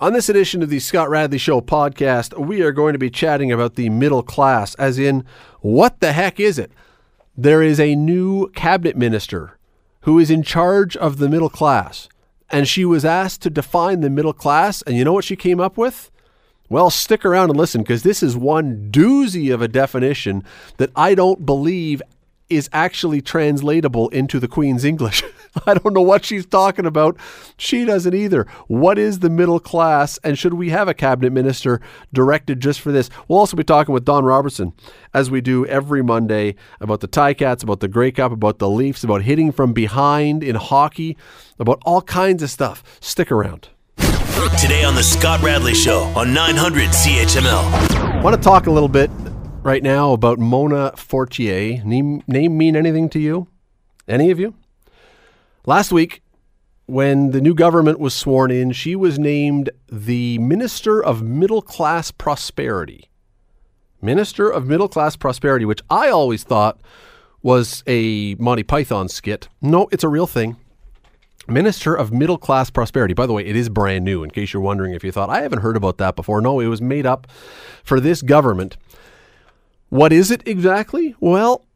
On this edition of the Scott Radley Show podcast, we are going to be chatting about the middle class, as in, what the heck is it? There is a new cabinet minister who is in charge of the middle class, and she was asked to define the middle class, and you know what she came up with? Well, stick around and listen because this is one doozy of a definition that I don't believe is actually translatable into the Queen's English. I don't know what she's talking about. She doesn't either. What is the middle class, and should we have a cabinet minister directed just for this? We'll also be talking with Don Robertson, as we do every Monday, about the Ticats, about the Grey Cup, about the Leafs, about hitting from behind in hockey, about all kinds of stuff. Stick around. Today on the Scott Radley Show on 900 CHML. I want to talk a little bit right now about Mona Fortier. Name, name mean anything to you? Any of you? Last week, when the new government was sworn in, she was named the Minister of Middle Class Prosperity. Minister of Middle Class Prosperity, which I always thought was a Monty Python skit. No, it's a real thing. Minister of Middle Class Prosperity. By the way, it is brand new, in case you're wondering if you thought, I haven't heard about that before. No, it was made up for this government. What is it exactly? Well,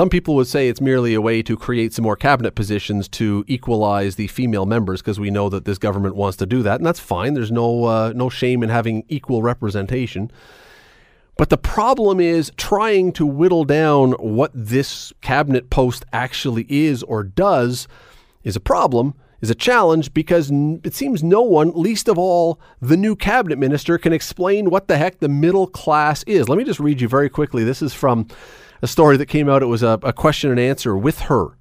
some people would say it's merely a way to create some more cabinet positions to equalize the female members because we know that this government wants to do that, and that's fine. There's no uh, no shame in having equal representation. But the problem is trying to whittle down what this cabinet post actually is or does is a problem, is a challenge because it seems no one, least of all the new cabinet minister, can explain what the heck the middle class is. Let me just read you very quickly. This is from a story that came out. It was a, a question and answer with her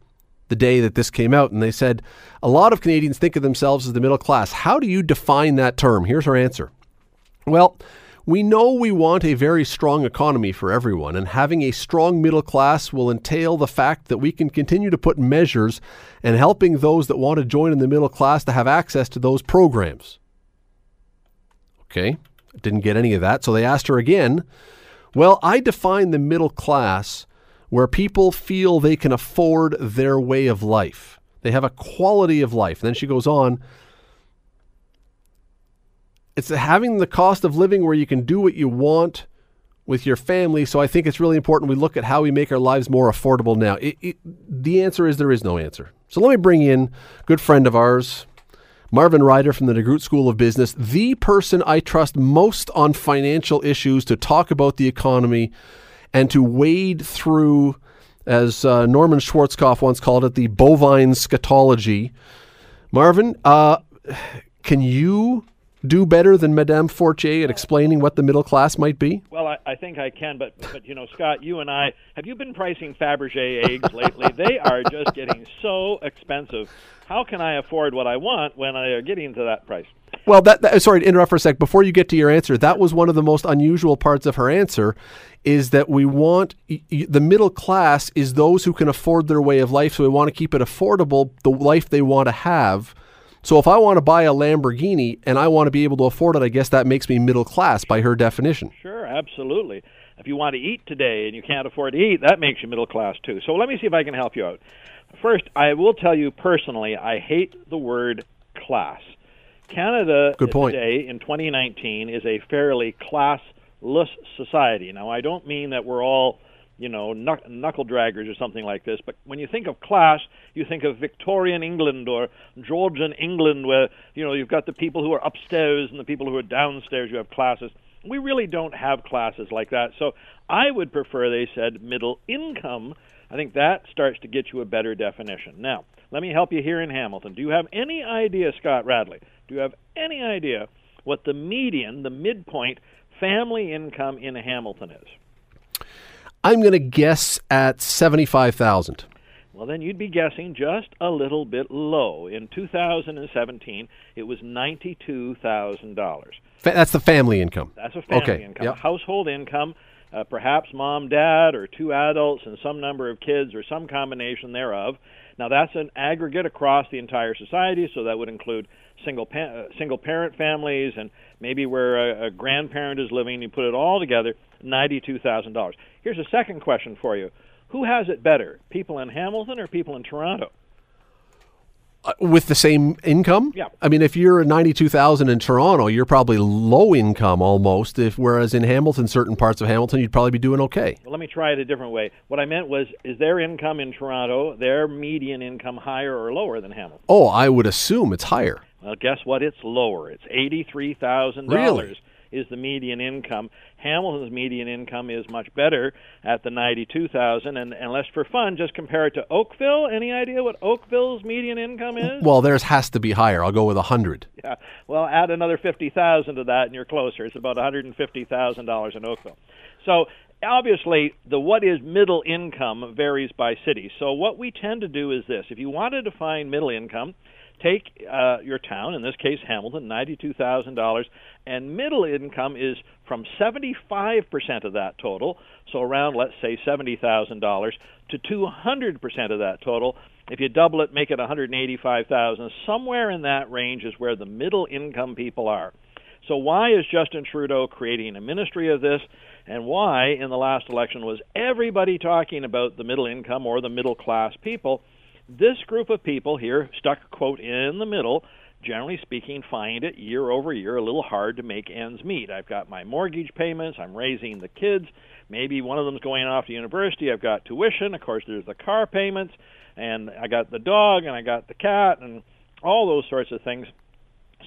the day that this came out. And they said, a lot of Canadians think of themselves as the middle class. How do you define that term? Here's her answer. Well, we know we want a very strong economy for everyone, and having a strong middle class will entail the fact that we can continue to put measures and helping those that want to join in the middle class to have access to those programs. Okay, didn't get any of that. So they asked her again well, I define the middle class where people feel they can afford their way of life. They have a quality of life. And then she goes on. It's having the cost of living where you can do what you want with your family. So I think it's really important we look at how we make our lives more affordable now. It, it, the answer is there is no answer. So let me bring in good friend of ours, Marvin Ryder from the DeGroote School of Business, the person I trust most on financial issues to talk about the economy and to wade through, as uh, Norman Schwarzkopf once called it, the bovine scatology. Marvin, uh, can you do better than Madame Fortier at explaining what the middle class might be? Well, I, I think I can, but but you know, Scott, you and I have you been pricing Fabergé eggs lately? they are just getting so expensive how can I afford what I want when I are getting to that price? Well, that, that, sorry to interrupt for a sec. Before you get to your answer, that was one of the most unusual parts of her answer, is that we want the middle class is those who can afford their way of life. So we want to keep it affordable, the life they want to have. So if I want to buy a Lamborghini and I want to be able to afford it, I guess that makes me middle class by her definition. Sure, absolutely. If you want to eat today and you can't afford to eat, that makes you middle class too. So let me see if I can help you out. First, I will tell you personally, I hate the word class. Canada Good point. today in 2019 is a fairly classless society. Now, I don't mean that we're all, you know, knuckle draggers or something like this, but when you think of class, you think of Victorian England or Georgian England, where you know you've got the people who are upstairs and the people who are downstairs. You have classes. We really don't have classes like that. So I would prefer they said middle income I think that starts to get you a better definition. Now, let me help you here in Hamilton. Do you have any idea, Scott Radley? Do you have any idea what the median, the midpoint family income in Hamilton is? I'm going to guess at 75,000. Well, then you'd be guessing just a little bit low. In 2017, it was $92,000. That's the family income. That's a family okay. income. Yep. Household income uh, perhaps mom, dad, or two adults and some number of kids, or some combination thereof. Now that's an aggregate across the entire society, so that would include single pa- uh, single parent families and maybe where a, a grandparent is living. You put it all together, ninety-two thousand dollars. Here's a second question for you: Who has it better, people in Hamilton or people in Toronto? Uh, with the same income? Yeah. I mean, if you're at 92,000 in Toronto, you're probably low income almost. If whereas in Hamilton, certain parts of Hamilton, you'd probably be doing okay. Well, let me try it a different way. What I meant was, is their income in Toronto, their median income, higher or lower than Hamilton? Oh, I would assume it's higher. Well, guess what? It's lower. It's eighty-three thousand Really? Is the median income. Hamilton's median income is much better at the ninety-two thousand. And and let's for fun just compare it to Oakville. Any idea what Oakville's median income is? Well, theirs has to be higher. I'll go with a 100. Yeah. Well, add another fifty thousand to that, and you're closer. It's about one hundred and fifty thousand dollars in Oakville. So obviously, the what is middle income varies by city. So what we tend to do is this: if you want to define middle income, take uh, your town, in this case Hamilton, ninety-two thousand dollars, and middle income is from seventy-five percent of that total, so around let's say seventy thousand dollars, to two hundred percent of that total. If you double it, make it one hundred eighty-five thousand. Somewhere in that range is where the middle income people are. So why is Justin Trudeau creating a ministry of this? And why in the last election was everybody talking about the middle income or the middle class people? This group of people here, stuck quote in the middle, generally speaking, find it year over year a little hard to make ends meet. I've got my mortgage payments, I'm raising the kids, maybe one of them's going off to university, I've got tuition, of course there's the car payments, and I got the dog and I got the cat and all those sorts of things.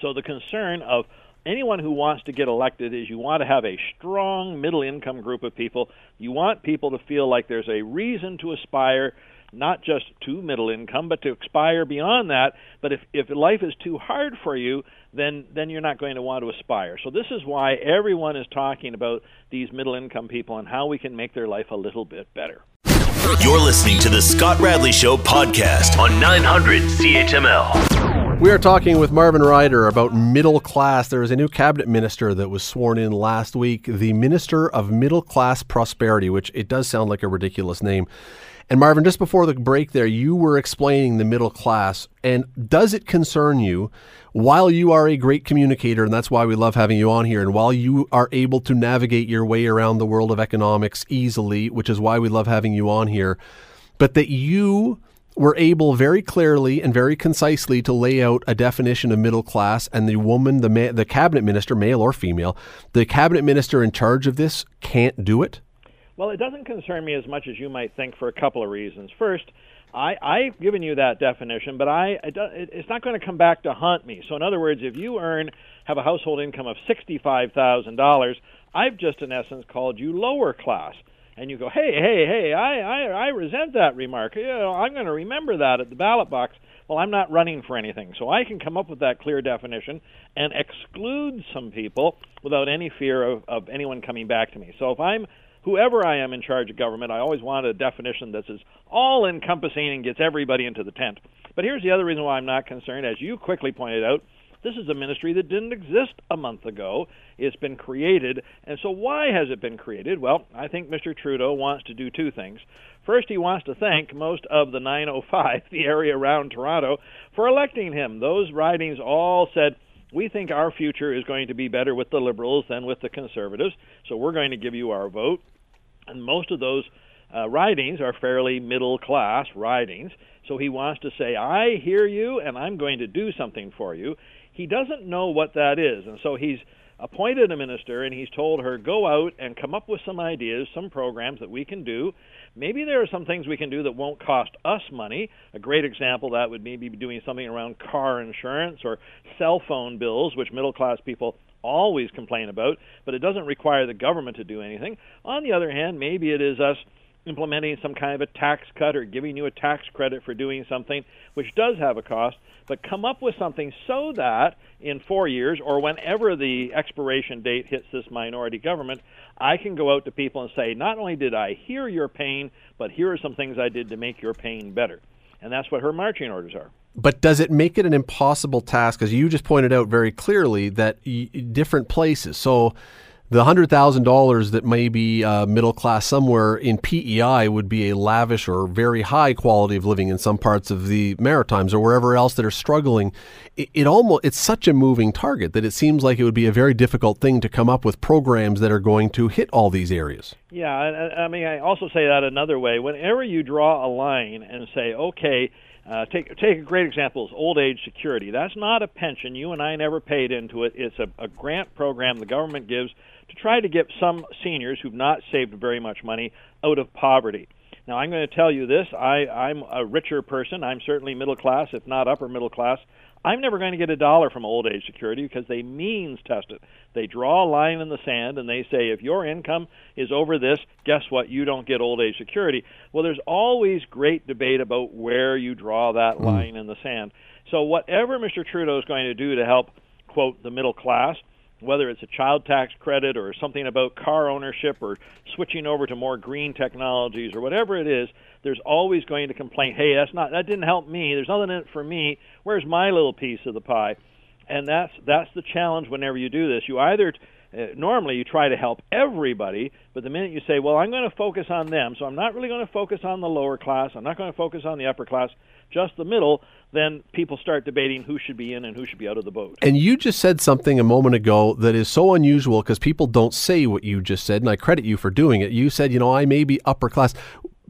So the concern of anyone who wants to get elected is you want to have a strong middle income group of people. You want people to feel like there's a reason to aspire not just to middle income but to aspire beyond that. But if if life is too hard for you, then then you're not going to want to aspire. So this is why everyone is talking about these middle income people and how we can make their life a little bit better. You're listening to the Scott Radley Show podcast on 900 CHML. We are talking with Marvin Ryder about middle class. There is a new cabinet minister that was sworn in last week, the Minister of Middle Class Prosperity, which it does sound like a ridiculous name. And Marvin, just before the break there, you were explaining the middle class. And does it concern you, while you are a great communicator, and that's why we love having you on here, and while you are able to navigate your way around the world of economics easily, which is why we love having you on here, but that you were able very clearly and very concisely to lay out a definition of middle class, and the woman, the ma- the cabinet minister, male or female, the cabinet minister in charge of this can't do it. Well, it doesn't concern me as much as you might think for a couple of reasons. First, I, I've given you that definition, but I it, do- it- it's not going to come back to haunt me. So, in other words, if you earn have a household income of sixty-five thousand dollars, I've just in essence called you lower class. And you go, hey, hey, hey, I, I, I resent that remark. You know, I'm going to remember that at the ballot box. Well, I'm not running for anything, so I can come up with that clear definition and exclude some people without any fear of, of anyone coming back to me. So if I'm whoever I am in charge of government, I always want a definition that's as all encompassing and gets everybody into the tent. But here's the other reason why I'm not concerned. As you quickly pointed out, this is a ministry that didn't exist a month ago. It's been created. And so, why has it been created? Well, I think Mr. Trudeau wants to do two things. First, he wants to thank most of the 905, the area around Toronto, for electing him. Those ridings all said, we think our future is going to be better with the Liberals than with the Conservatives, so we're going to give you our vote. And most of those uh, ridings are fairly middle class ridings. So he wants to say, I hear you and I'm going to do something for you. He doesn't know what that is. And so he's appointed a minister and he's told her, go out and come up with some ideas, some programs that we can do. Maybe there are some things we can do that won't cost us money. A great example that would maybe be doing something around car insurance or cell phone bills, which middle class people always complain about, but it doesn't require the government to do anything. On the other hand, maybe it is us implementing some kind of a tax cut or giving you a tax credit for doing something which does have a cost, but come up with something so that in four years or whenever the expiration date hits this minority government, I can go out to people and say, not only did I hear your pain, but here are some things I did to make your pain better. And that's what her marching orders are. But does it make it an impossible task? Because you just pointed out very clearly that different places. So the hundred thousand dollars that may be uh, middle class somewhere in PEI would be a lavish or very high quality of living in some parts of the Maritimes or wherever else that are struggling. It, it almost it's such a moving target that it seems like it would be a very difficult thing to come up with programs that are going to hit all these areas. Yeah, and I mean, I also say that another way. Whenever you draw a line and say, okay, Uh, take take a great example is old age security. That's not a pension. You and I never paid into it. It's a, a grant program the government gives to try to get some seniors who've not saved very much money out of poverty. Now, I'm going to tell you this I, I'm a richer person. I'm certainly middle class, if not upper middle class. I'm never going to get a dollar from old age security because they means test it. They draw a line in the sand and they say if your income is over this, guess what? You don't get old age security. Well, there's always great debate about where you draw that mm. line in the sand. So whatever Mr. Trudeau is going to do to help quote the middle class, whether it's a child tax credit or something about car ownership or switching over to more green technologies or whatever it is, there's always going to complain, "Hey, that's not that didn't help me. There's nothing in it for me. Where's my little piece of the pie?" And that's that's the challenge whenever you do this. You either uh, normally you try to help everybody, but the minute you say, "Well, I'm going to focus on them," so I'm not really going to focus on the lower class. I'm not going to focus on the upper class just the middle, then people start debating who should be in and who should be out of the boat. And you just said something a moment ago that is so unusual because people don't say what you just said, and I credit you for doing it. You said, you know, I may be upper class.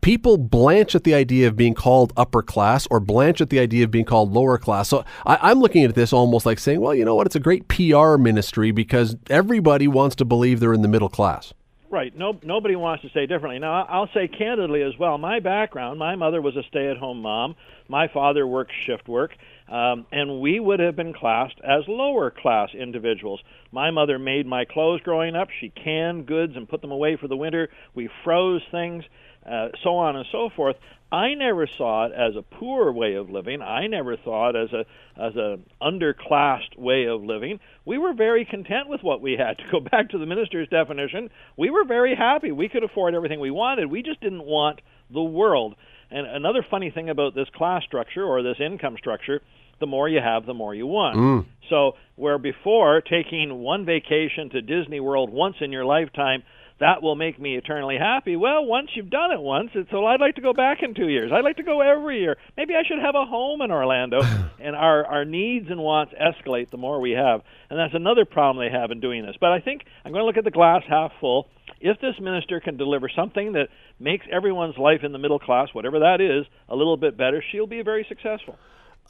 People blanch at the idea of being called upper class or blanch at the idea of being called lower class. So I, am looking at this almost like saying, well, you know what? It's a great PR ministry because everybody wants to believe they're in the middle class. Right. No, nobody wants to say differently. Now, I'll say candidly as well. My background: my mother was a stay-at-home mom. My father worked shift work, um, and we would have been classed as lower-class individuals. My mother made my clothes growing up. She canned goods and put them away for the winter. We froze things. Uh, so on and so forth. I never saw it as a poor way of living. I never saw it as a as a underclassed way of living. We were very content with what we had. To go back to the minister's definition, we were very happy. We could afford everything we wanted. We just didn't want the world. And another funny thing about this class structure or this income structure, the more you have, the more you want. Mm. So where before taking one vacation to Disney World once in your lifetime that will make me eternally happy. Well, once you've done it once, it's so I'd like to go back in two years. I'd like to go every year. Maybe I should have a home in Orlando. and our our needs and wants escalate the more we have, and that's another problem they have in doing this. But I think I'm going to look at the glass half full. If this minister can deliver something that makes everyone's life in the middle class, whatever that is, a little bit better, she'll be very successful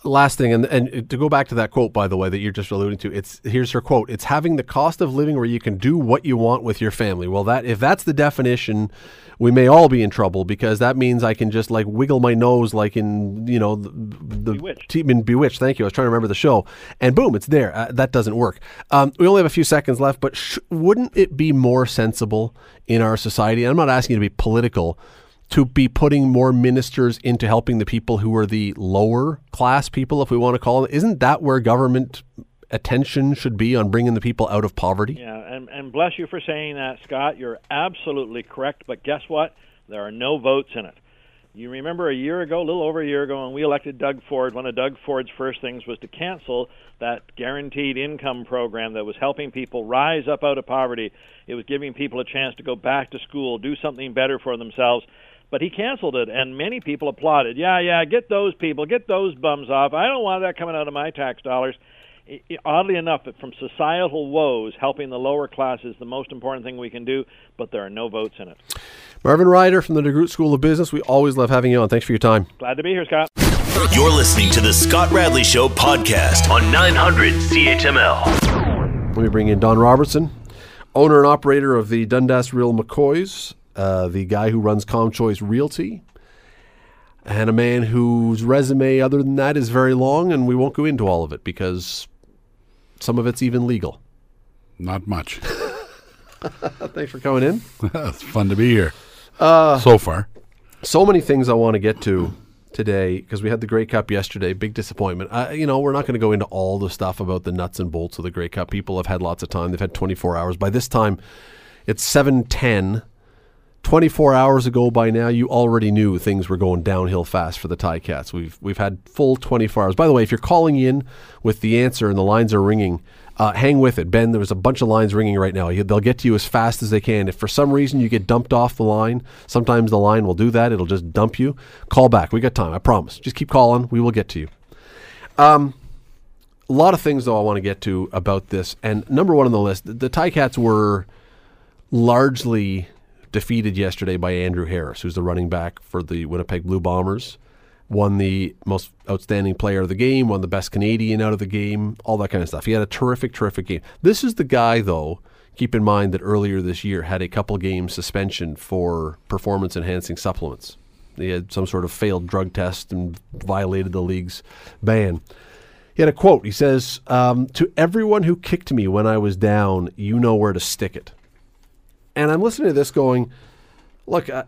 last thing, and and to go back to that quote, by the way, that you're just alluding to, it's here's her quote: "It's having the cost of living where you can do what you want with your family." Well, that if that's the definition, we may all be in trouble because that means I can just like wiggle my nose, like in you know the, the Bewitched. Team in Bewitched. Thank you. I was trying to remember the show, and boom, it's there. Uh, that doesn't work. Um, we only have a few seconds left, but sh- wouldn't it be more sensible in our society? I'm not asking you to be political to be putting more ministers into helping the people who are the lower class people, if we want to call them. Isn't that where government attention should be on bringing the people out of poverty? Yeah, and, and bless you for saying that, Scott. You're absolutely correct. But guess what? There are no votes in it. You remember a year ago, a little over a year ago, when we elected Doug Ford, one of Doug Ford's first things was to cancel that guaranteed income program that was helping people rise up out of poverty. It was giving people a chance to go back to school, do something better for themselves but he canceled it, and many people applauded. Yeah, yeah, get those people, get those bums off. I don't want that coming out of my tax dollars. Oddly enough, from societal woes, helping the lower class is the most important thing we can do, but there are no votes in it. Marvin Ryder from the DeGroote School of Business. We always love having you on. Thanks for your time. Glad to be here, Scott. You're listening to the Scott Radley Show podcast on 900 CHML. Let me bring in Don Robertson, owner and operator of the Dundas Real McCoys uh, the guy who runs ComChoice Realty, and a man whose resume, other than that, is very long, and we won't go into all of it because some of it's even legal. Not much. Thanks for coming in. it's fun to be here. Uh, so far, so many things I want to get to today because we had the Grey Cup yesterday. Big disappointment. Uh, you know, we're not going to go into all the stuff about the nuts and bolts of the Grey Cup. People have had lots of time. They've had 24 hours. By this time, it's 7:10 24 hours ago by now, you already knew things were going downhill fast for the Ticats. We've we've had full 24 hours. By the way, if you're calling in with the answer and the lines are ringing, uh, hang with it, Ben. There's a bunch of lines ringing right now. They'll get to you as fast as they can. If for some reason you get dumped off the line, sometimes the line will do that. It'll just dump you. Call back. We got time. I promise. Just keep calling. We will get to you. Um, a lot of things though I want to get to about this. And number one on the list, the, the Ticats were largely defeated yesterday by Andrew Harris, who's the running back for the Winnipeg Blue Bombers. won the most outstanding player of the game, won the best Canadian out of the game, all that kind of stuff. He had a terrific, terrific game. This is the guy, though. Keep in mind that earlier this year had a couple game suspension for performance enhancing supplements. He had some sort of failed drug test and violated the league's ban. He had a quote. He says, um, To everyone who kicked me when I was down, you know where to stick it. And I'm listening to this going, Look, uh,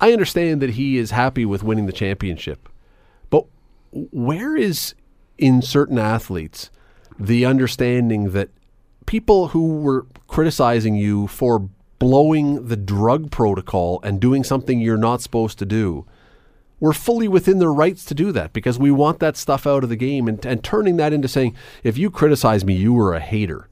I understand that he is happy with winning the championship, but where is in certain athletes the understanding that people who were criticizing you for blowing the drug protocol and doing something you're not supposed to do were fully within their rights to do that? Because we want that stuff out of the game and, and turning that into saying if you criticize me you were a hater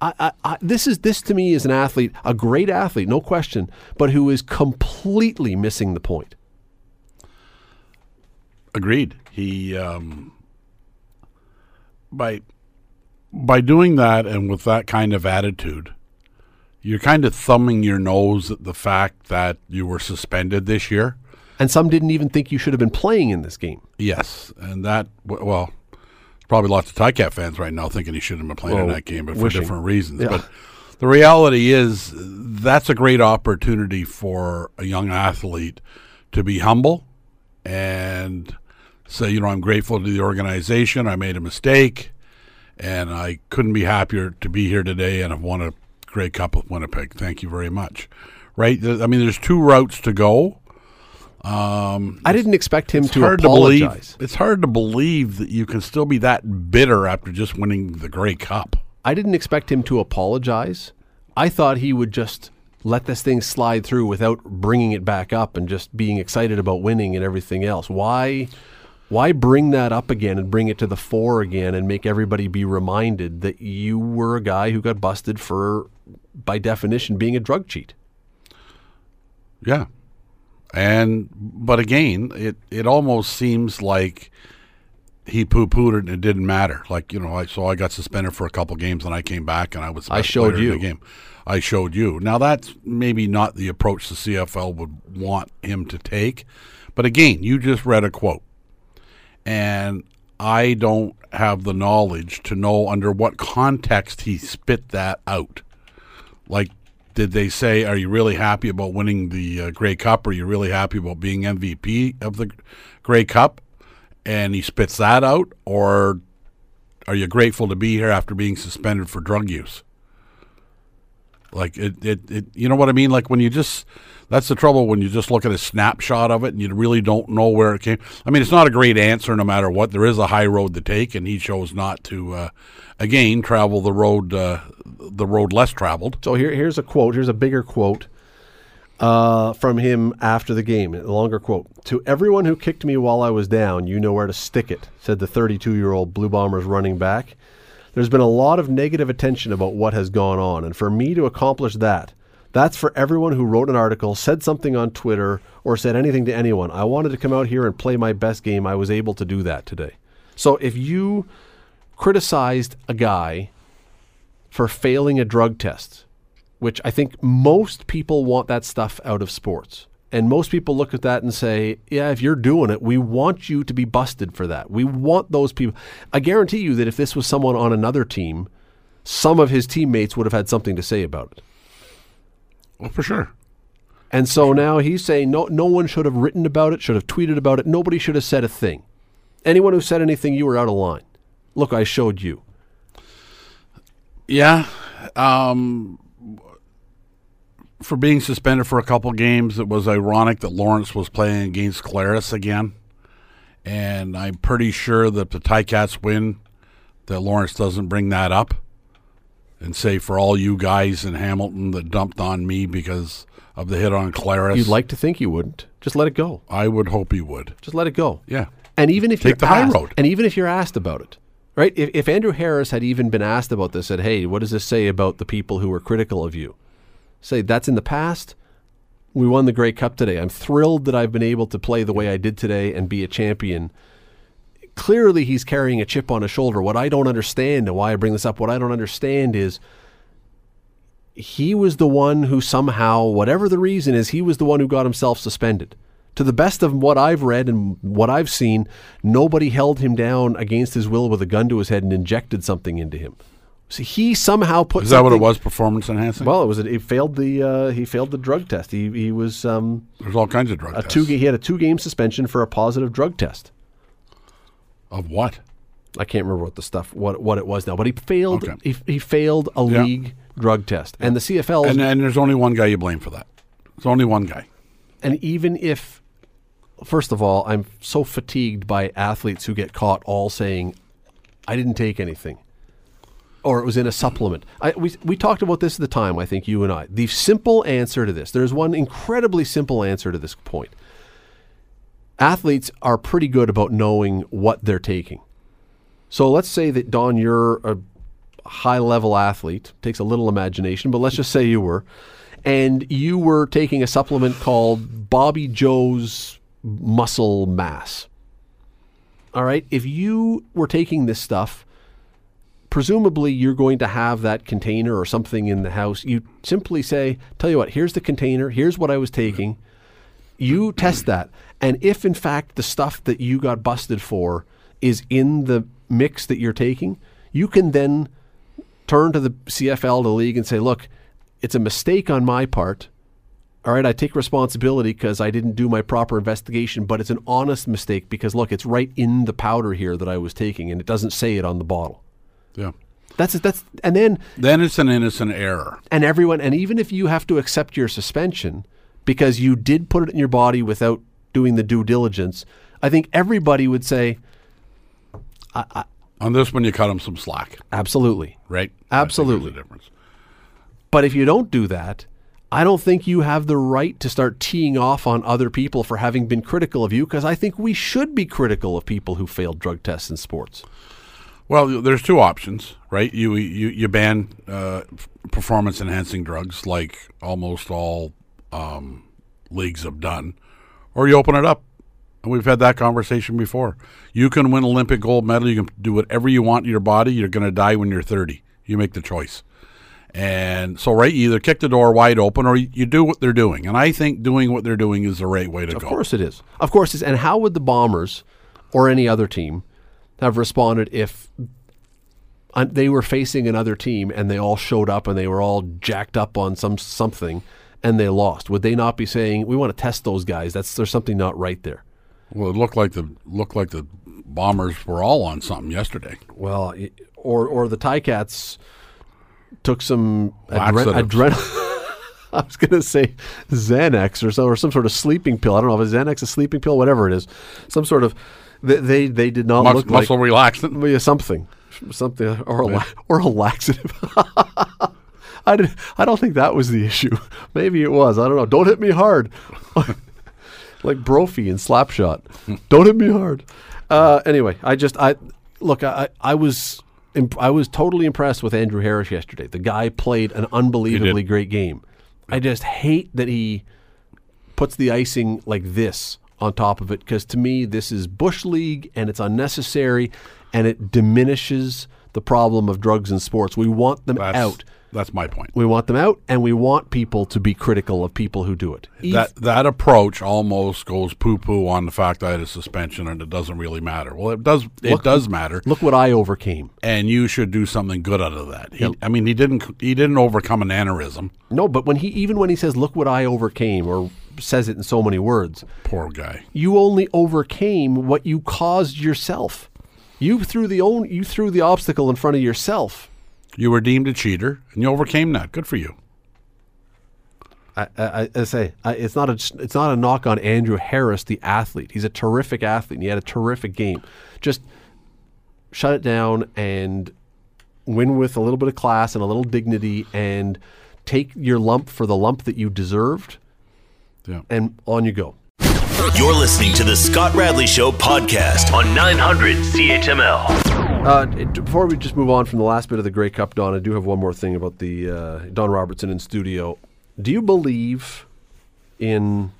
I, I, I, this is this to me is an athlete, a great athlete, no question, but who is completely missing the point. Agreed. He um, by by doing that and with that kind of attitude, you're kind of thumbing your nose at the fact that you were suspended this year. And some didn't even think you should have been playing in this game. Yes, and that well, probably lots of Ticat fans right now thinking he shouldn't have been playing well, in that game, but for different reasons. Yeah. But the reality is that's a great opportunity for a young athlete to be humble and say, you know, I'm grateful to the organization. I made a mistake, and I couldn't be happier to be here today and have won a great Cup with Winnipeg. Thank you very much. Right? I mean, there's two routes to go. Um, I didn't expect him to apologize. To believe, it's hard to believe that you can still be that bitter after just winning the Grey Cup. I didn't expect him to apologize. I thought he would just let this thing slide through without bringing it back up and just being excited about winning and everything else. Why? Why bring that up again and bring it to the fore again and make everybody be reminded that you were a guy who got busted for, by definition, being a drug cheat? Yeah, and but again, it it almost seems like he poo pooed it and it didn't matter. Like you know, I so I got suspended for a couple games and I came back and I was I showed you the game. I showed you. Now that's maybe not the approach the CFL would want him to take, but again, you just read a quote, and I don't have the knowledge to know under what context he spit that out. Like did they say, "Are you really happy about winning the uh, Grey Cup? Are you really happy about being MVP of the Grey Cup?" And he spits that out, or are you grateful to be here after being suspended for drug use? Like it, it, it, you know what I mean? Like when you just, that's the trouble when you just look at a snapshot of it and you really don't know where it came. I mean, it's not a great answer no matter what. There is a high road to take, and he chose not to, uh, again, travel the road, uh, the road less traveled. So here, here's a quote. Here's a bigger quote uh, from him after the game. A longer quote. To everyone who kicked me while I was down, you know where to stick it, said the 32 year old Blue Bombers running back. There's been a lot of negative attention about what has gone on, and for me to accomplish that, that's for everyone who wrote an article, said something on Twitter, or said anything to anyone. I wanted to come out here and play my best game. I was able to do that today. So if you criticized a guy for failing a drug test, which I think most people want that stuff out of sports. And most people look at that and say, yeah, if you're doing it, we want you to be busted for that. We want those people. I guarantee you that if this was someone on another team, some of his teammates would have had something to say about it. Well, for sure. And so now he's saying no, no one should have written about it, should have tweeted about it. Nobody should have said a thing. Anyone who said anything, you were out of line. Look, I showed you. Yeah. Um, for being suspended for a couple games, it was ironic that Lawrence was playing against Collaros again. And I'm pretty sure that the Ticats win, that Lawrence doesn't bring that up and say, for all you guys in Hamilton that dumped on me because of the hit on Collaros. You'd like to think you wouldn't. Just let it go. I would hope you would. Just let it go. Yeah. And even if Take you're the asked, high road. And even if you're asked about it, right? If, if Andrew Harris had even been asked about this, said, hey, what does this say about the people who were critical of you? say that's in the past. We won the Grey Cup today. I'm thrilled that I've been able to play the way I did today and be a champion. Clearly, he's carrying a chip on his shoulder. What I don't understand, and why I bring this up, what I don't understand is he was the one who somehow, whatever the reason is, he was the one who got himself suspended. To the best of what I've read and what I've seen, nobody held him down against his will with a gun to his head and injected something into him. So he somehow put. Is that what it was? Performance enhancing. Well, it was. He failed the. Uh, he failed the drug test. He he was um, There's all kinds of drug a tests. two. He had a two game suspension for a positive drug test. Of what? I can't remember what the stuff what what it was now, but he failed. Okay. He, he failed a Yeah. league drug test, and the CFL. And and there's only one guy you blame for that. There's only one guy. and even if, first of all, I'm so fatigued by athletes who get caught all saying, "I didn't take anything," or it was in a supplement. I, we we talked about this at the time. I think you and I. The simple answer to this. There's one incredibly simple answer to this point. Athletes are pretty good about knowing what they're taking. So let's say that Don, you're a high level athlete. Takes a little imagination, but let's just say you were, and you were taking a supplement called Bobby Joe's Muscle Mass. All right, if you were taking this stuff, presumably you're going to have that container or something in the house. You simply say, "Tell you what, here's the container. Here's what I was taking." You test that, and if in fact the stuff that you got busted for is in the mix that you're taking, you can then turn to the CFL, the league, and say, "Look, it's a mistake on my part. All right, I take responsibility because I didn't do my proper investigation, but it's an honest mistake because look, it's right in the powder here that I was taking, and it doesn't say it on the bottle. Yeah. That's that's and then Then it's an innocent error. and everyone and even if you have to accept your suspension because you did put it in your body without doing the due diligence, I think everybody would say On this one, you cut them some slack, absolutely. right? Absolutely. I think there's a difference. But if you don't do that, I don't think you have the right to start teeing off on other people for having been critical of you because I think we should be critical of people who failed drug tests in sports. Well, there's two options, right? You you you ban uh, performance enhancing drugs like almost all um, leagues have done, or you open it up. And we've had that conversation before. You can win Olympic gold medal. You can do whatever you want in your body. You're going to die when you're 30. You make the choice. And so, right, you either kick the door wide open or you, you do what they're doing. And I think doing what they're doing is the right way to Of go. Of course it is. Of course it is. And how would the Bombers or any other team have responded if uh, they were facing another team and they all showed up and they were all jacked up on some something and they lost? Would they not be saying, "We want to test those guys. That's there's something not right there." Well, it looked like the looked like the bombers were all on something yesterday. Well, or or the Ticats took some adre- adrenaline. I was going to say Xanax or so, or some sort of sleeping pill. I don't know if it's Xanax, a sleeping pill, whatever it is. Some sort of they they, they did not Mus- look muscle like relaxant. yeah, something, something, or a la- or a laxative. I did, I don't think that was the issue. Maybe it was. I don't know. Don't hit me hard, like Brophy in Slapshot. don't hit me hard. Uh, anyway, I just I look. I I was imp- I was totally impressed with Andrew Harris yesterday. The guy played an unbelievably great game. I just hate that he puts the icing like this on top of it because to me this is bush league and it's unnecessary and it diminishes the problem of drugs in sports. We want them That's, out. That's my point. We want them out and we want people to be critical of people who do it. Eve- That that approach almost goes poo poo on the fact that I had a suspension and it doesn't really matter. Well, it does. It Look- does matter, look what I overcame. and you should do something good out of that. He, I mean, he didn't. He didn't overcome an aneurysm. No, but when he even when he says look what I overcame or says it in so many words, Poor guy. you only overcame what you caused yourself. You threw the own you threw the obstacle in front of yourself. You were deemed a cheater, and you overcame that. Good for you. I, I, I say I, it's not a it's not a knock on Andrew Harris, the athlete. He's a terrific athlete. and He had a terrific game. Just shut it down and win with a little bit of class and a little dignity, and take your lump for the lump that you deserved, Yeah. and on you go. You're listening to the Scott Radley Show podcast on 900 CHML. Uh, before we just move on from the last bit of the Grey Cup, Don, I do have one more thing about the uh, Don Robertson in studio. Do you believe in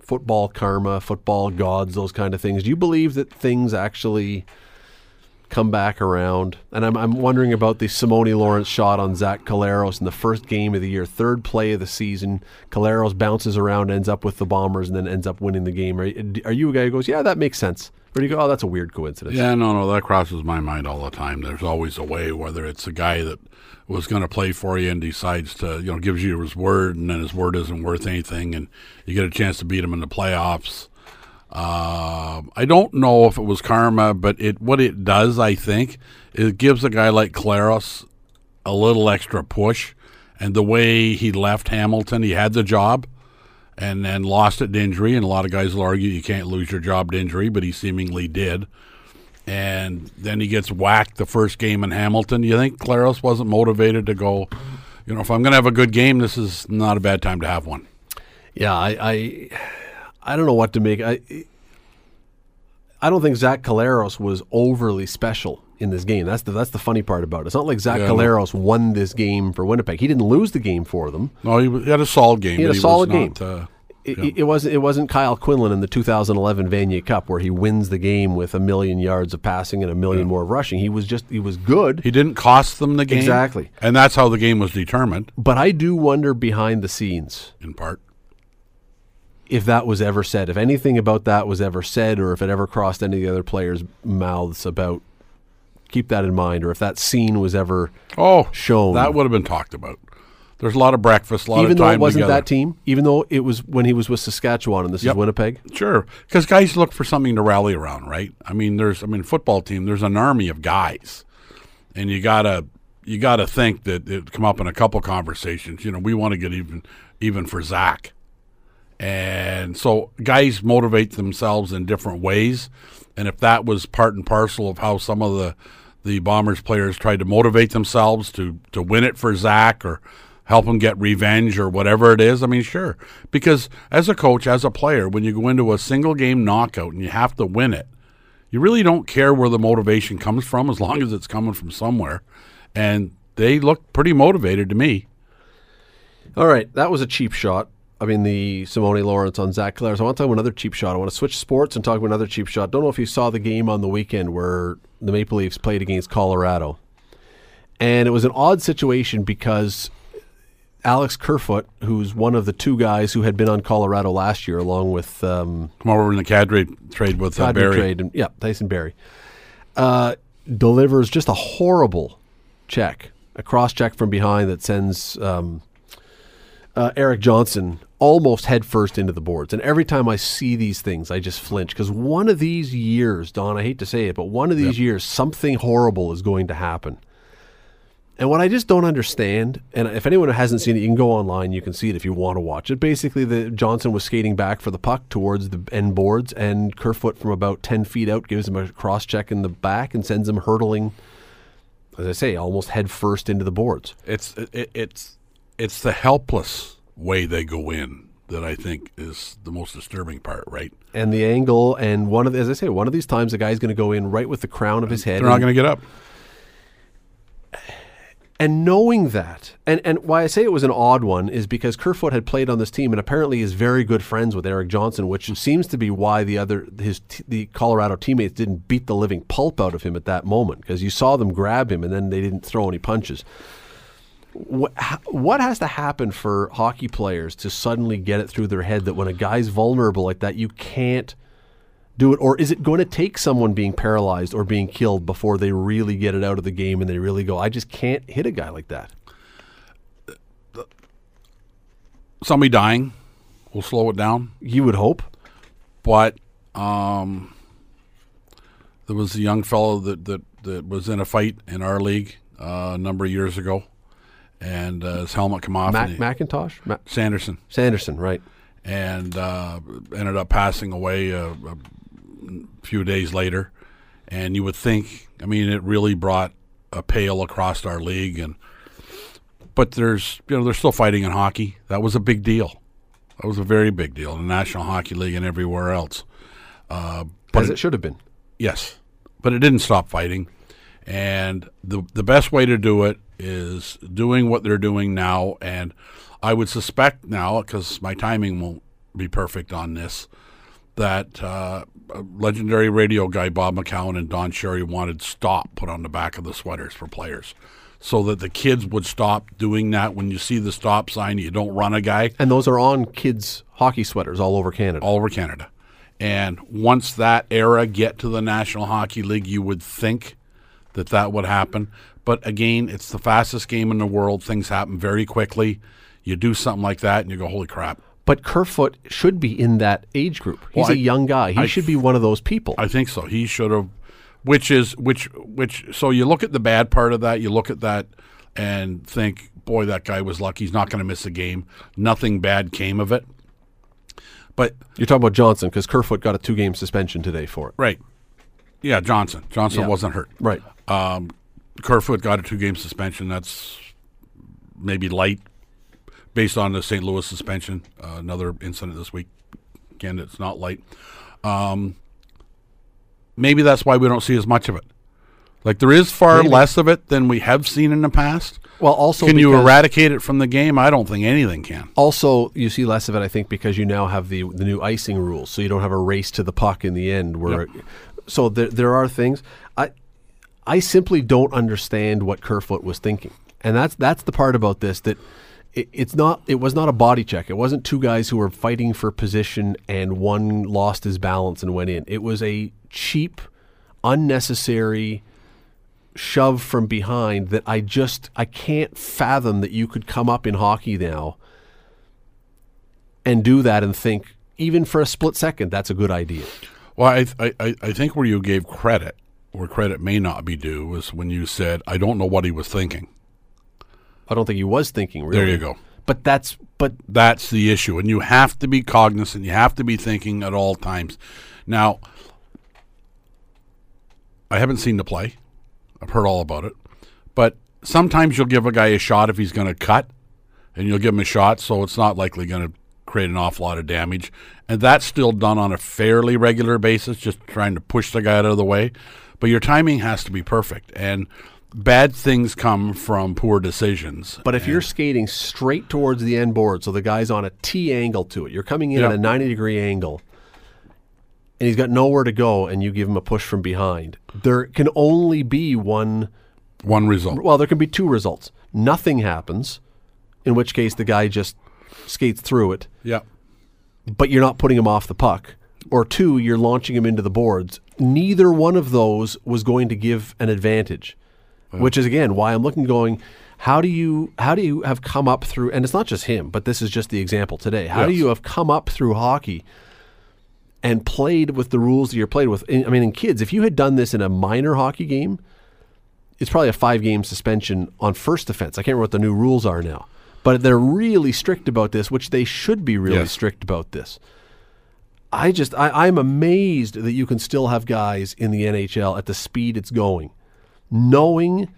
football karma, football gods, those kind of things? Do you believe that things actually come back around. And I'm, I'm wondering about the Simoni Lawrence shot on Zach Collaros in the first game of the year, third play of the season. Collaros bounces around, ends up with the Bombers, and then ends up winning the game. Are, are you a guy who goes, yeah, that makes sense? Or do you go, oh, that's a weird coincidence? Yeah, no, no, that crosses my mind all the time. There's always a way, whether it's a guy that was going to play for you and decides to, you know, gives you his word, and then his word isn't worth anything, and you get a chance to beat him in the playoffs. Uh, I don't know if it was karma, but it what it does, I think, it gives a guy like Collaros a little extra push. And the way he left Hamilton, he had the job and then lost it to injury. And a lot of guys will argue you can't lose your job to injury, but he seemingly did. And then he gets whacked the first game in Hamilton. You think Collaros wasn't motivated to go, you know, if I'm going to have a good game, this is not a bad time to have one? Yeah, I, I, I don't know what to make. I, I don't think Zach Collaros was overly special in this game. That's the that's the funny part about it. It's not like Zach Yeah, Collaros won this game for Winnipeg. He didn't lose the game for them. No, he, he had a solid game. He had a solid game. not, Uh, It, Yeah. it wasn't it wasn't Kyle Quinlan in the 2011 Vanier Cup where he wins the game with a million yards of passing and a million more of rushing. He was just he was good. he didn't cost them the game. Exactly. And that's how the game was determined, but I do wonder behind the scenes in part. If that was ever said, if anything about that was ever said, or if it ever crossed any of the other players' mouths about keep that in mind, or if that scene was ever Oh, shown. That would have been talked about. There's a lot of breakfast, a lot even of though it wasn't together. that team, even though it was when he was with Saskatchewan and this Yep. is Winnipeg. Sure, because guys look for something to rally around, right? I mean, there's, I mean, football team. There's an army of guys, and you gotta, you gotta think that it come up in a couple conversations. You know, we want to get even, even for Zach, and so guys motivate themselves in different ways. And if that was part and parcel of how some of the the Bombers players tried to motivate themselves to to win it for Zach or help him get revenge or whatever it is, I mean, sure. Because as a coach, as a player, when you go into a single game knockout and you have to win it, you really don't care where the motivation comes from as long as it's coming from somewhere. And they look pretty motivated to me. All right, that was a cheap shot. I mean, the Simoni Lawrence on Zach Collaros. I want to talk about another cheap shot. I want to switch sports and talk about another cheap shot. Don't know if you saw the game on the weekend where the Maple Leafs played against Colorado. And it was an odd situation because Alex Kerfoot, who's one of the two guys who had been on Colorado last year, along with um, Come over in the Kadri trade with uh, Todd Barrie. Trade and yeah, Tyson Barrie, uh, delivers just a horrible check, a cross check from behind that sends um, uh, Erik Johnson almost headfirst into the boards. And every time I see these things, I just flinch because one of these years, Don, I hate to say it, but one of these years, something horrible is going to happen. And what I just don't understand, and if anyone hasn't seen it, you can go online. You can see it if you want to watch it. Basically, the Johnson was skating back for the puck towards the end boards, and Kerfoot from about ten feet out gives him a cross check in the back and sends him hurtling, as I say, almost head first into the boards. It's it, it's it's the helpless way they go in that I think is the most disturbing part, right? And the angle, and one of the, as I say, one of these times the guy's going to go in right with the crown of his head. They're not going to get up. And knowing that, and, and why I say it was an odd one is because Kerfoot had played on this team and apparently is very good friends with Erik Johnson, which seems to be why the other his t- the Colorado teammates didn't beat the living pulp out of him at that moment because you saw them grab him and then they didn't throw any punches. What, what has to happen for hockey players to suddenly get it through their head that when a guy's vulnerable like that, you can't do it? Or is it going to take someone being paralyzed or being killed before they really get it out of the game and they really go, I just can't hit a guy like that? Somebody dying will slow it down, You would hope. but um, there was a young fellow that, that, that was in a fight in our league uh, a number of years ago, and uh, his helmet come off. Mac- he- Macintosh? Ma- Sanderson. Sanderson, right. and uh, ended up passing away a, a few days later. And you would think, I mean, it really brought a pale across our league. And but there's, you know, they're still fighting in hockey. That was a big deal. That was a very big deal in the National Hockey League and everywhere else. Uh, As it should have been. Yes, but it didn't stop fighting. And the the best way to do it is doing what they're doing now. And I would suspect now, because my timing won't be perfect on this, that uh, legendary radio guy Bob McCown and Don Cherry wanted stop put on the back of the sweaters for players. So that the kids would stop doing that. When you see the stop sign, you don't run a guy And those are on kids' hockey sweaters all over Canada. all over Canada. And once that era get to the National Hockey League, you would think that that would happen. But again, it's the fastest game in the world. Things happen very quickly. You do something like that, and you go, "Holy crap!" But Kerfoot should be in that age group. He's Well, I- a young guy. He I- should be one of those people. I think so. He should have, which is which which. So you look at the bad part of that. You look at that and think, boy, that guy was lucky. He's not going to miss a game. Nothing bad came of it. But You're talking about Johnson because Kerfoot got a two game suspension today for it. right, yeah, Johnson. Johnson Yeah. wasn't hurt. Right. Um, Kerfoot got a two-game suspension. That's maybe light, based on the St. Louis suspension. Uh, another incident this week. Again, it's not light. Um, maybe that's why we don't see as much of it. Like there is far Maybe. less of it than we have seen in the past. Well, also can you eradicate it from the game? I don't think anything can. Also, you see less of it, I think, because you now have the the new icing rules, so you don't have a race to the puck in the end. Where, so there there are things. I I simply don't understand what Kerfoot was thinking, and that's that's the part about this that it, it's not. It was not a body check. It wasn't two guys who were fighting for position and one lost his balance and went in. It was a cheap, unnecessary shove from behind that I just I can't fathom that you could come up in hockey now and do that and think even for a split second that's a good idea. Well, I, I, I- I think where you gave credit, where credit may not be due, was when you said, "I don't know what he was thinking." I don't think he was thinking really. There you go. But that's but That's the issue. And you have to be cognizant. You have to be thinking at all times. Now, I haven't seen the play, I've heard all about it. But sometimes you'll give a guy a shot if he's going to cut, and you'll give him a shot, so it's not likely going to create an awful lot of damage. And that's still done on a fairly regular basis, just trying to push the guy out of the way. But your timing has to be perfect. And bad things come from poor decisions. but if you're skating straight towards the end board, so the guy's on a T angle to it, you're coming in at a 90 degree angle, and he's got nowhere to go, and you give him a push from behind. There can only be one. One result. Well, there can be two results. Nothing happens, in which case the guy just skates through it, Yeah. but you're not putting him off the puck. Or two, you're launching him into the boards. Neither one of those was going to give an advantage, which is again why I'm looking, going, how do you how do you have come up through? And it's not just him, but this is just the example today. How do you have come up through hockey and played with the rules that you're played with? I mean, in kids, if you had done this in a minor hockey game, it's probably a five game suspension on first offense. I can't remember what the new rules are now, but they're really strict about this, which they should be really Yes. strict about this. I just I, I'm amazed that you can still have guys in the NHL at the speed it's going, knowing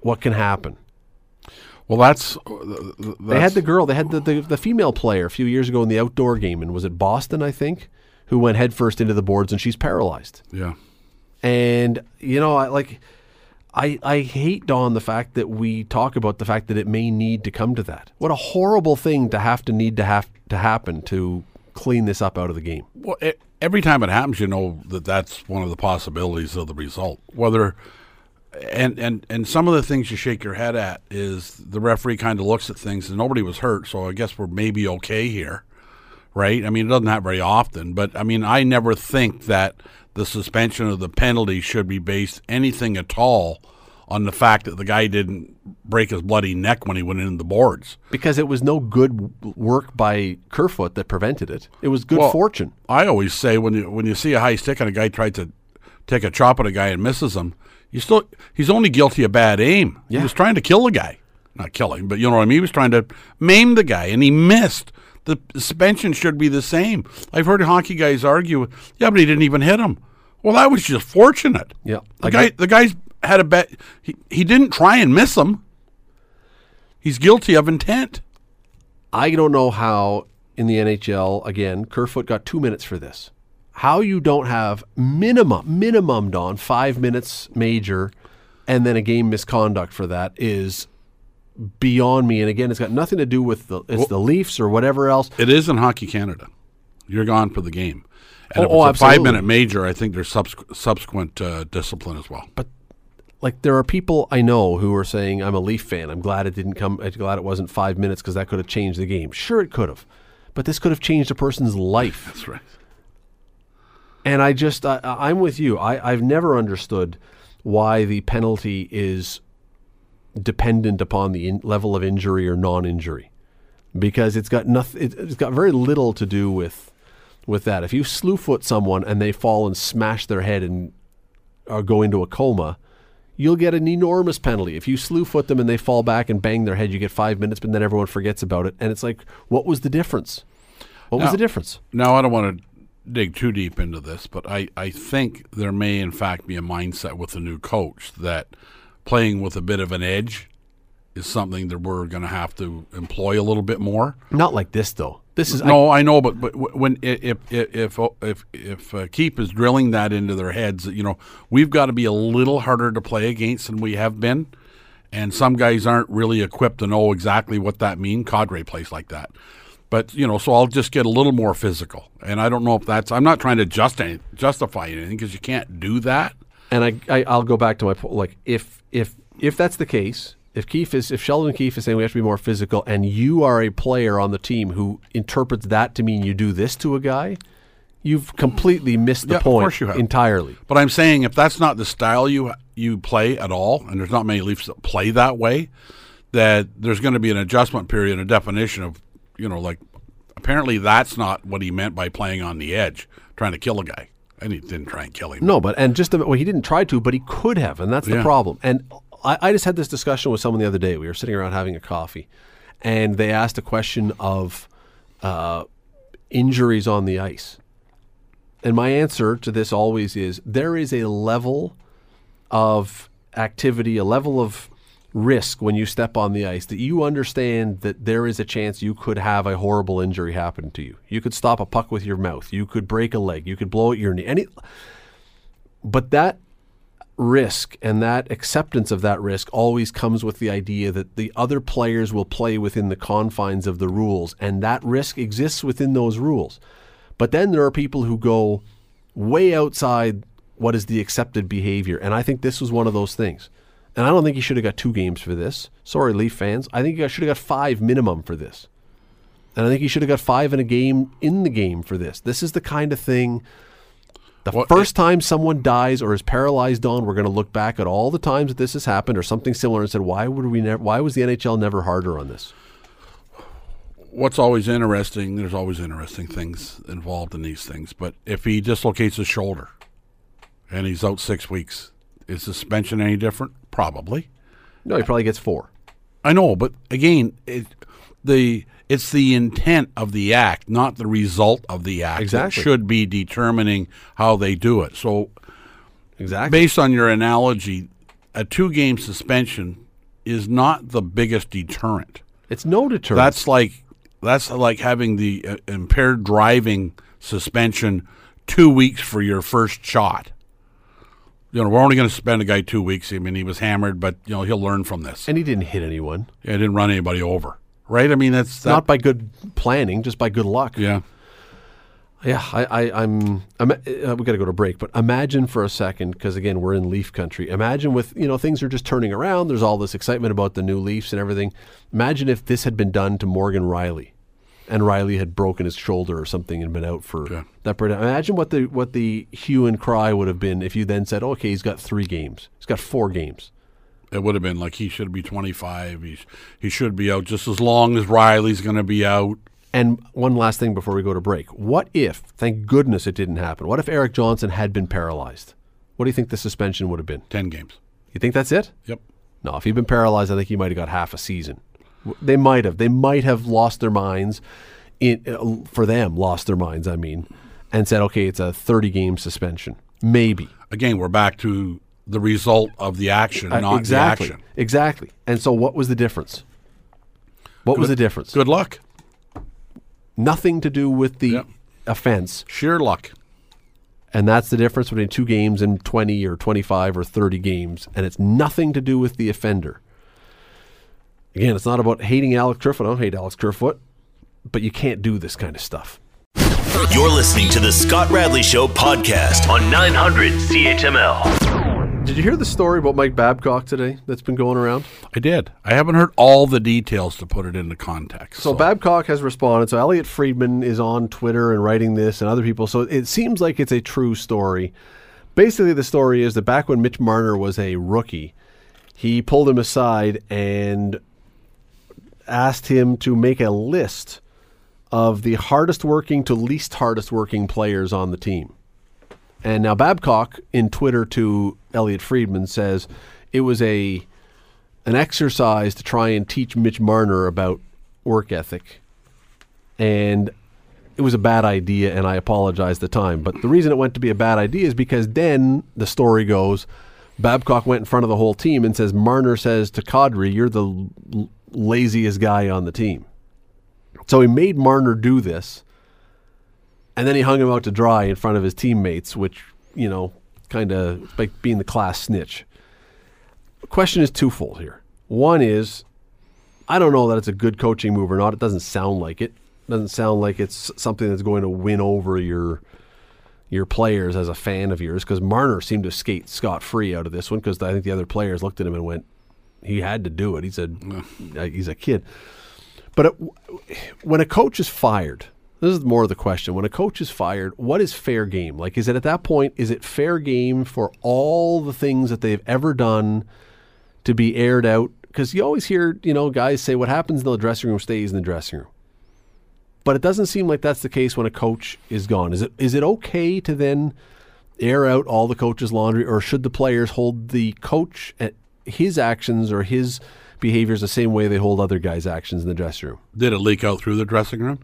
what can happen. Well, that's, uh, that's They had the girl, they had the, the, the female player a few years ago in the outdoor game, and was it Boston, I think, who went headfirst into the boards and she's paralyzed. yeah. And you know, I like I I hate Don the fact that we talk about the fact that it may need to come to that. What a horrible thing to have to need to have to happen to clean this up out of the game. Well, e every time it happens, you know that that's one of the possibilities of the result. Whether and and and some of the things you shake your head at is the referee kind of looks at things and nobody was hurt, so I guess we're maybe okay here, right? I mean, it doesn't happen very often, but I mean, I never think that the suspension of the penalty should be based anything at all on the fact that the guy didn't break his bloody neck when he went into the boards. Because it was no good work by Kerfoot that prevented it. It was good Well, fortune. I always say when you when you see a high stick and a guy tries to take a chop at a guy and misses him, you still he's only guilty of bad aim. Yeah. He was trying to kill the guy, not kill him, but you know what I mean. He was trying to maim the guy, and he missed. The suspension should be the same. I've heard hockey guys argue, yeah, but he didn't even hit him. Well, that was just fortunate. Yeah. the I guy get- the guy's had a bet. He he didn't try and miss him. He's guilty of intent. I don't know how in the NHL again Kerfoot got two minutes for this. How you don't have minimum minimum Don five minutes major, and then a game misconduct for that is beyond me. And again, it's got nothing to do with the it's the Leafs or whatever else. It is in Hockey Canada. You're gone for the game. And Oh, if oh, a five minute major, I think there's subsequent, subsequent uh, discipline as well. But like there are people I know who are saying I'm a Leaf fan. I'm glad it didn't come. I'm glad it wasn't five minutes because that could have changed the game. Sure, it could have, but this could have changed a person's life. That's right. And I just I, I'm with you. I I've never understood why the penalty is dependent upon the in, level of injury or non-injury, because it's got nothing. It, it's got very little to do with with that. If you slew foot someone and they fall and smash their head and or go into a coma, you'll get an enormous penalty. If you slew foot them and they fall back and bang their head, you get five minutes, but then everyone forgets about it. And it's like, what was the difference? What was the difference? Now, I don't want to dig too deep into this, but I, I think there may, in fact, be a mindset with the new coach that playing with a bit of an edge is something that we're going to have to employ a little bit more. Not like this though. This is No, I, know, but but when i- if if if if if uh, Keefe is drilling that into their heads, you know we've got to be a little harder to play against than we have been, and some guys aren't really equipped to know exactly what that means. Kadri plays like that, but you know, so I'll just get a little more physical, and I don't know if that's. I'm not trying to just any, justify anything because you can't do that. and I, I I'll go back to my point. Like if if if that's the case, if Keefe is if Sheldon Keefe is saying we have to be more physical, and you are a player on the team who interprets that to mean you do this to a guy, you've completely missed the Yeah, of point course you have. entirely. But I'm saying if that's not the style you you play at all, and there's not many Leafs that play that way, that there's going to be an adjustment period, a definition of, you know, like apparently that's not what he meant by playing on the edge, trying to kill a guy, and he didn't try and kill him. No, but and just the, well, he didn't try to, but he could have, and that's the Yeah. problem. And I, I just had this discussion with someone the other day. We were sitting around having a coffee, and they asked a question of uh, injuries on the ice. And my answer to this always is there is a level of activity, a level of risk when you step on the ice that you understand that there is a chance you could have a horrible injury happen to you. You could stop a puck with your mouth. You could break a leg. You could blow out your knee. Any, but that risk and that acceptance of that risk always comes with the idea that the other players will play within the confines of the rules, and that risk exists within those rules. But then there are people who go way outside what is the accepted behavior, and I think this was one of those things. And I don't think he should have got two games for this. Sorry, Leaf fans. I think he should have got five minimum for this. And I think he should have got five in a game in the game for this. This is the kind of thing. The Well, first time someone dies or is paralyzed on, we're going to look back at all the times that this has happened or something similar and said, why would we never? Why was the NHL never harder on this? What's always interesting, there's always interesting things involved in these things, but if he dislocates his shoulder and he's out six weeks, is suspension any different? Probably. No, he probably gets four. I know, but again, it, the it's the intent of the act, not the result of the act. that Exactly. should be determining how they do it. So, Exactly. based on your analogy, a two-game suspension is not the biggest deterrent. It's no deterrent. That's like that's like having the uh, impaired driving suspension two weeks for your first shot. You know, we're only going to suspend a guy two weeks. I mean, he was hammered, but you know he'll learn from this. and he didn't hit anyone. Yeah, didn't run anybody over, right? I mean, that's that, Not by good planning, just by good luck. yeah. Yeah, I, I, I'm. I'm uh, we got to go to break, but imagine for a second, because again, we're in Leaf country. Imagine with you know things are just turning around. There's all this excitement about the new Leafs and everything. Imagine if this had been done to Morgan Rielly, and Rielly had broken his shoulder or something and been out for Yeah. that. period. Imagine what the what the hue and cry would have been if you then said, okay, he's got three games. He's got four games. It would have been like he should be 25. He's, he should be out just as long as Rielly's going to be out. And one last thing before we go to break. What if, thank goodness it didn't happen, what if Erik Johnson had been paralyzed? What do you think the suspension would have been? 10 games. You think that's it? Yep. No, if he'd been paralyzed, I think he might have got half a season. They might have. They might have lost their minds, in, uh, for them, lost their minds, I mean, and said, okay, it's a 30 game suspension. Maybe. Again, we're back to the result of the action, Uh, not exactly. the action. Exactly. And so what was the difference? What was the difference? Good luck. Nothing to do with the Yep. offense. Sheer luck. And that's the difference between two games and 20 or 25 or 30 games. And it's nothing to do with the offender. Again, it's not about hating Alex Kerfoot. I don't hate Alex Kerfoot, but you can't do this kind of stuff. You're listening to the Scott Radley Show podcast on 900 CHML. Did you hear the story about Mike Babcock today that's been going around? I did. I haven't heard all the details to put it into context. So, Babcock has responded. So Elliotte Friedman is on Twitter and writing this, and other people. So it seems like it's a true story. Basically, the story is that back when Mitch Marner was a rookie, he pulled him aside and asked him to make a list of the hardest working to least hardest working players on the team. And now Babcock in Twitter to Elliotte Friedman says it was a an exercise to try and teach Mitch Marner about work ethic. And it was a bad idea and I apologize at the time. But the reason it went to be a bad idea is because then the story goes Babcock went in front of the whole team and says Marner says to Kadri, "You're the l- laziest guy on the team." So he made Marner do this, and then he hung him out to dry in front of his teammates, which you know, kind of like being the class snitch. The question is twofold here. One is, I don't know that it's a good coaching move or not. It doesn't sound like it. it doesn't sound like it's something that's going to win over your your players as a fan of yours because Marner seemed to skate scot free out of this one because I think the other players looked at him and went, he had to do it. He said, uh, he's a kid. But it, when a coach is fired, this is more of the question. When a coach is fired, what is fair game? Like, is it at that point, is it fair game for all the things that they've ever done to be aired out? Because you always hear, you know, guys say what happens in the dressing room stays in the dressing room. But it doesn't seem like that's the case when a coach is gone. Is it is it okay to then air out all the coach's laundry, or should the players hold the coach at his actions or his behaviors the same way they hold other guys' actions in the dressing room? Did it leak out through the dressing room?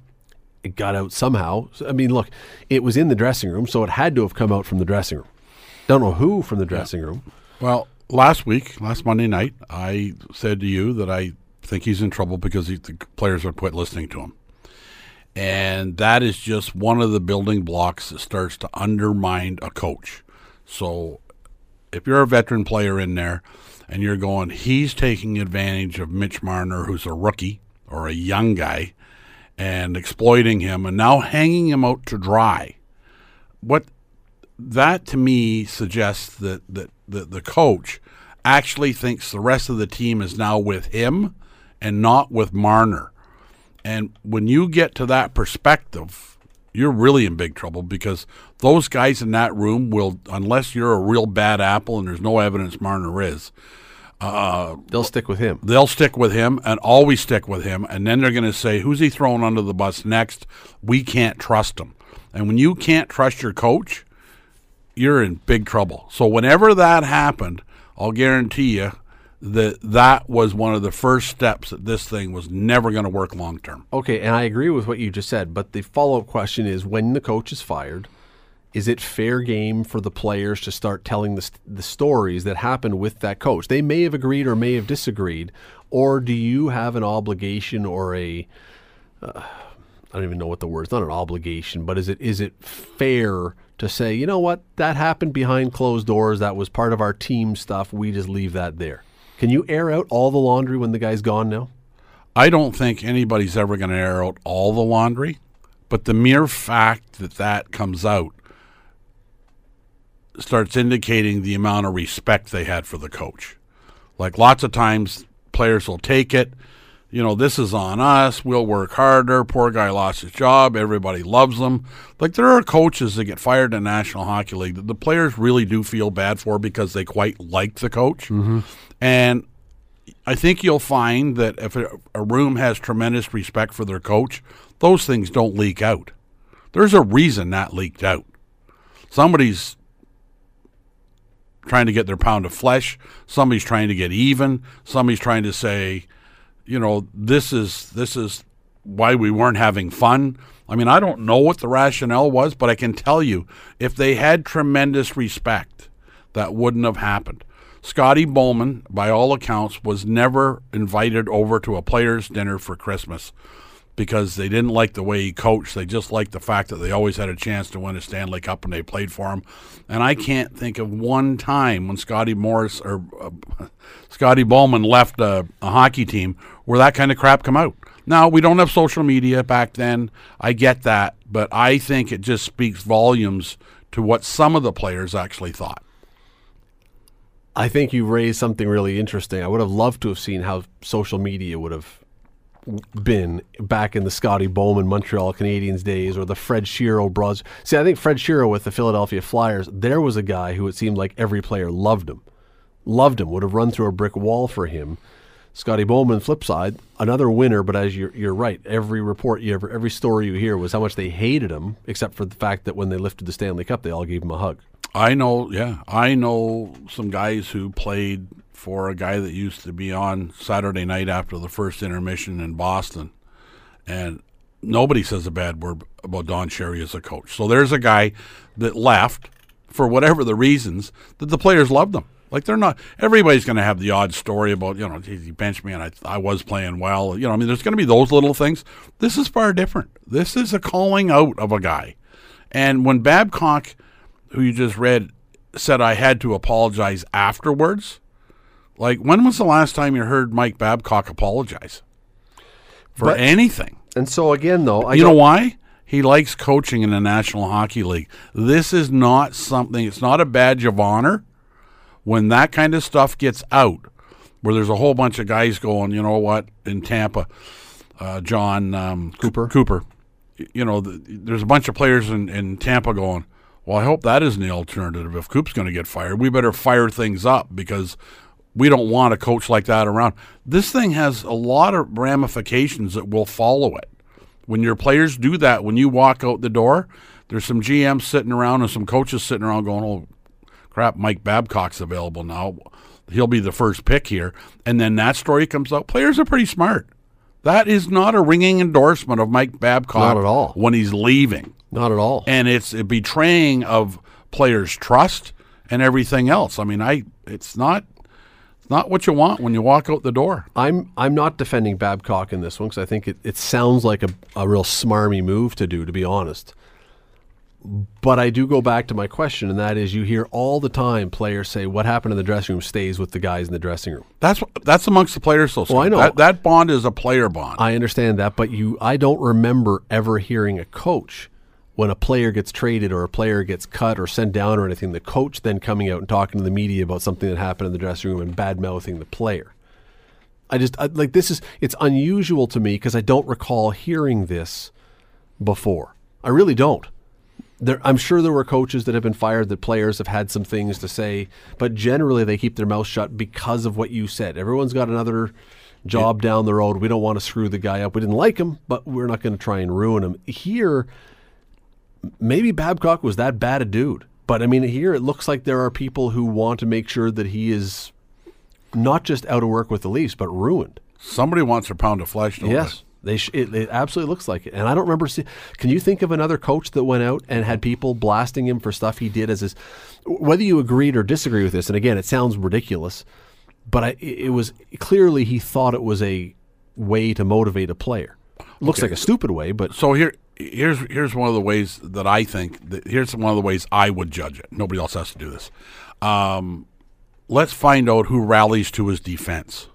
It got out somehow. I mean, look, it was in the dressing room, so it had to have come out from the dressing room. Don't know who from the dressing room. Well, last week, last Monday night, I said to you that I think he's in trouble because he, the players are quit listening to him. And that is just one of the building blocks that starts to undermine a coach. So if you're a veteran player in there and you're going, he's taking advantage of Mitch Marner, who's a rookie or a young guy, and exploiting him and now hanging him out to dry. What that to me suggests that, that, that the coach actually thinks the rest of the team is now with him and not with Marner. And when you get to that perspective, you're really in big trouble because those guys in that room will, unless you're a real bad apple and there's no evidence Marner is, uh, They'll stick with him. they'll stick with him and always stick with him. And then they're going to say, who's he throwing under the bus next? We can't trust him. And when you can't trust your coach, you're in big trouble. So whenever that happened, I'll guarantee you that that was one of the first steps that this thing was never going to work long term. Okay, and I agree with what you just said, but the follow up question is when the coach is fired, is it fair game for the players to start telling the, the stories that happened with that coach? They may have agreed or may have disagreed, or do you have an obligation or a uh, I don't even know what the word. It's not an obligation, but is it is it fair to say, you know what, that happened behind closed doors. That was part of our team stuff. We just leave that there. Can you air out all the laundry when the guy's gone now? I don't think anybody's ever going to air out all the laundry, but the mere fact that that comes out starts indicating the amount of respect they had for the coach. Like lots of times, players will take it. You know, this is on us. We'll work harder. Poor guy lost his job. Everybody loves him. Like there are coaches that get fired in the National Hockey League that the players really do feel bad for because they quite like the coach. Mm-hmm. And I think you'll find that if a, a room has tremendous respect for their coach, those things don't leak out. There's a reason that leaked out. Somebody's trying to get their pound of flesh. Somebody's trying to get even. Somebody's trying to say, you know, this is this is why we weren't having fun. I mean, I don't know what the rationale was, but I can tell you, if they had tremendous respect, that wouldn't have happened. Scotty Bowman, by all accounts, was never invited over to a players' dinner for Christmas because they didn't like the way he coached. They just liked the fact that they always had a chance to win a Stanley Cup and they played for him. And I can't think of one time when Scotty Morris or uh, Scotty Bowman left a, a hockey team where that kind of crap come out. Now we don't have social media back then. I get that, but I think it just speaks volumes to what some of the players actually thought. I think you raised something really interesting. I would have loved to have seen how social media would have been back in the Scotty Bowman Montreal Canadiens days or the Fred Shero bros. See, I think Fred Shero with the Philadelphia Flyers, there was a guy who it seemed like every player loved him. Loved him, would have run through a brick wall for him. Scotty Bowman, flip side, another winner, but as you're, you're right, every report you ever, every story you hear was how much they hated him, except for the fact that when they lifted the Stanley Cup, they all gave him a hug. I know, yeah, I know some guys who played for a guy that used to be on Saturday night after the first intermission in Boston, and nobody says a bad word about Don Cherry as a coach. So there's a guy that left for whatever the reasons that the players loved him. Like they're not. Everybody's going to have the odd story about you know he benched me and I I was playing well. You know I mean there's going to be those little things. This is far different. This is a calling out of a guy, and when Babcock, who you just read, said I had to apologize afterwards. Like when was the last time you heard Mike Babcock apologize for But- anything? And so again, though, I you know why? He likes coaching in the National Hockey League. This is not something, it's not a badge of honor. When that kind of stuff gets out, where there's a whole bunch of guys going, you know what, in Tampa, uh, Jon um, Cooper. Cooper. You know, th there's a bunch of players in, in Tampa going, well, I hope that isn't the alternative. If Coop's going to get fired, we better fire things up because we don't want a coach like that around. This thing has a lot of ramifications that will follow it. When your players do that, when you walk out the door, there's some GMs sitting around and some coaches sitting around going, "Oh, crap! Mike Babcock's available now. He'll be the first pick here." And then that story comes out. Players are pretty smart. That is not a ringing endorsement of Mike Babcock Not at all. when he's leaving, not at all. and it's a betraying of players' trust and everything else. I mean, I it's not it's not what you want when you walk out the door. I'm I'm not defending Babcock in this one because I think it, it sounds like a, a real smarmy move to do, to be honest. But I do go back to my question, and that is you hear all the time players say, What happened in the dressing room stays with the guys in the dressing room. That's that's amongst the players. So Well, oh, I know. that, that bond is a player bond. I understand that, but you I don't remember ever hearing a coach when a player gets traded or a player gets cut or sent down or anything, the coach then coming out and talking to the media about something that happened in the dressing room and bad mouthing the player. I just I, like this is it's unusual to me because I don't recall hearing this before. I really don't. There, I'm sure there were coaches that have been fired that players have had some things to say, but generally they keep their mouth shut because of what you said. Everyone's got another job down the road. We don't want to screw the guy up. We didn't like him, but we're not going to try and ruin him. Here, maybe Babcock was that bad a dude. But I mean, here it looks like there are people who want to make sure that he is not just out of work with the Leafs, but ruined. Somebody wants a pound of flesh. Don't Yes, they sh- it, it absolutely looks like it. And I don't remember. See- Can you think of another coach that went out and had people blasting him for stuff he did as his? Whether you agreed or disagree with this, and again, it sounds ridiculous, but I, it it was clearly he thought it was a way to motivate a player. Looks like a stupid way, but So here, here's here's one of the ways that I think. That, here's one of the ways I would judge it. Nobody else has to do this. Um, let's find out who rallies to his defense.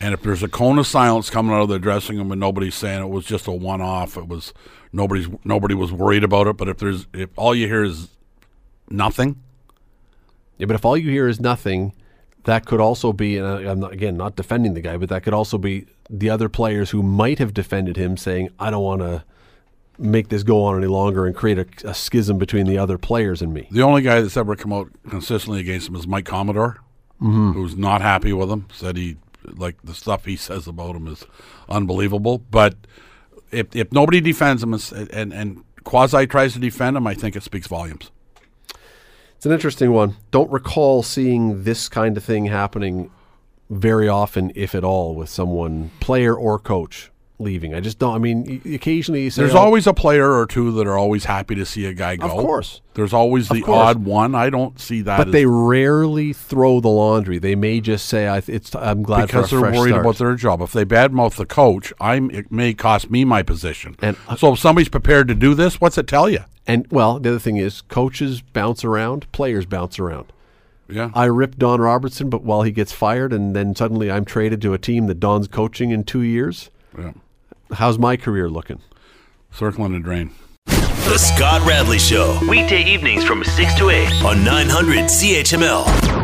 And if there's a cone of silence coming out of the dressing room and nobody's saying it was just a one-off, it was nobody's nobody was worried about it. But if there's if all you hear is nothing, Yeah, but if all you hear is nothing, that could also be, and I- I'm not, again not defending the guy, but that could also be the other players who might have defended him saying, I don't want to make this go on any longer and create a, a schism between the other players and me. The only guy that's ever come out consistently against him is Mike Commodore, mm-hmm. who's not happy with him. Said he like the stuff he says about him is unbelievable. But if if nobody defends him and and, and quasi tries to defend him, I think it speaks volumes. It's an interesting one. Don't recall seeing this kind of thing happening very often, if at all, with someone, player or coach, leaving. I just don't. I mean, occasionally you say, There's "Oh, always a player or two that are always happy to see a guy go. Of course. There's always the odd one. I don't see that. but they rarely throw the laundry. They may just say, I, "It's I'm glad because they're worried start." about their job. If they badmouth the coach, I'm it may cost me my position. And- uh, so if somebody's prepared to do this, what's it tell you? And well, the other thing is, coaches bounce around, players bounce around. Yeah. I ripped Don Robertson, but while he gets fired, and then suddenly I'm traded to a team that Don's coaching in two years. yeah. How's my career looking? Circling the drain. The Scott Radley Show. Weekday evenings from 6 to 8 on 900 CHML.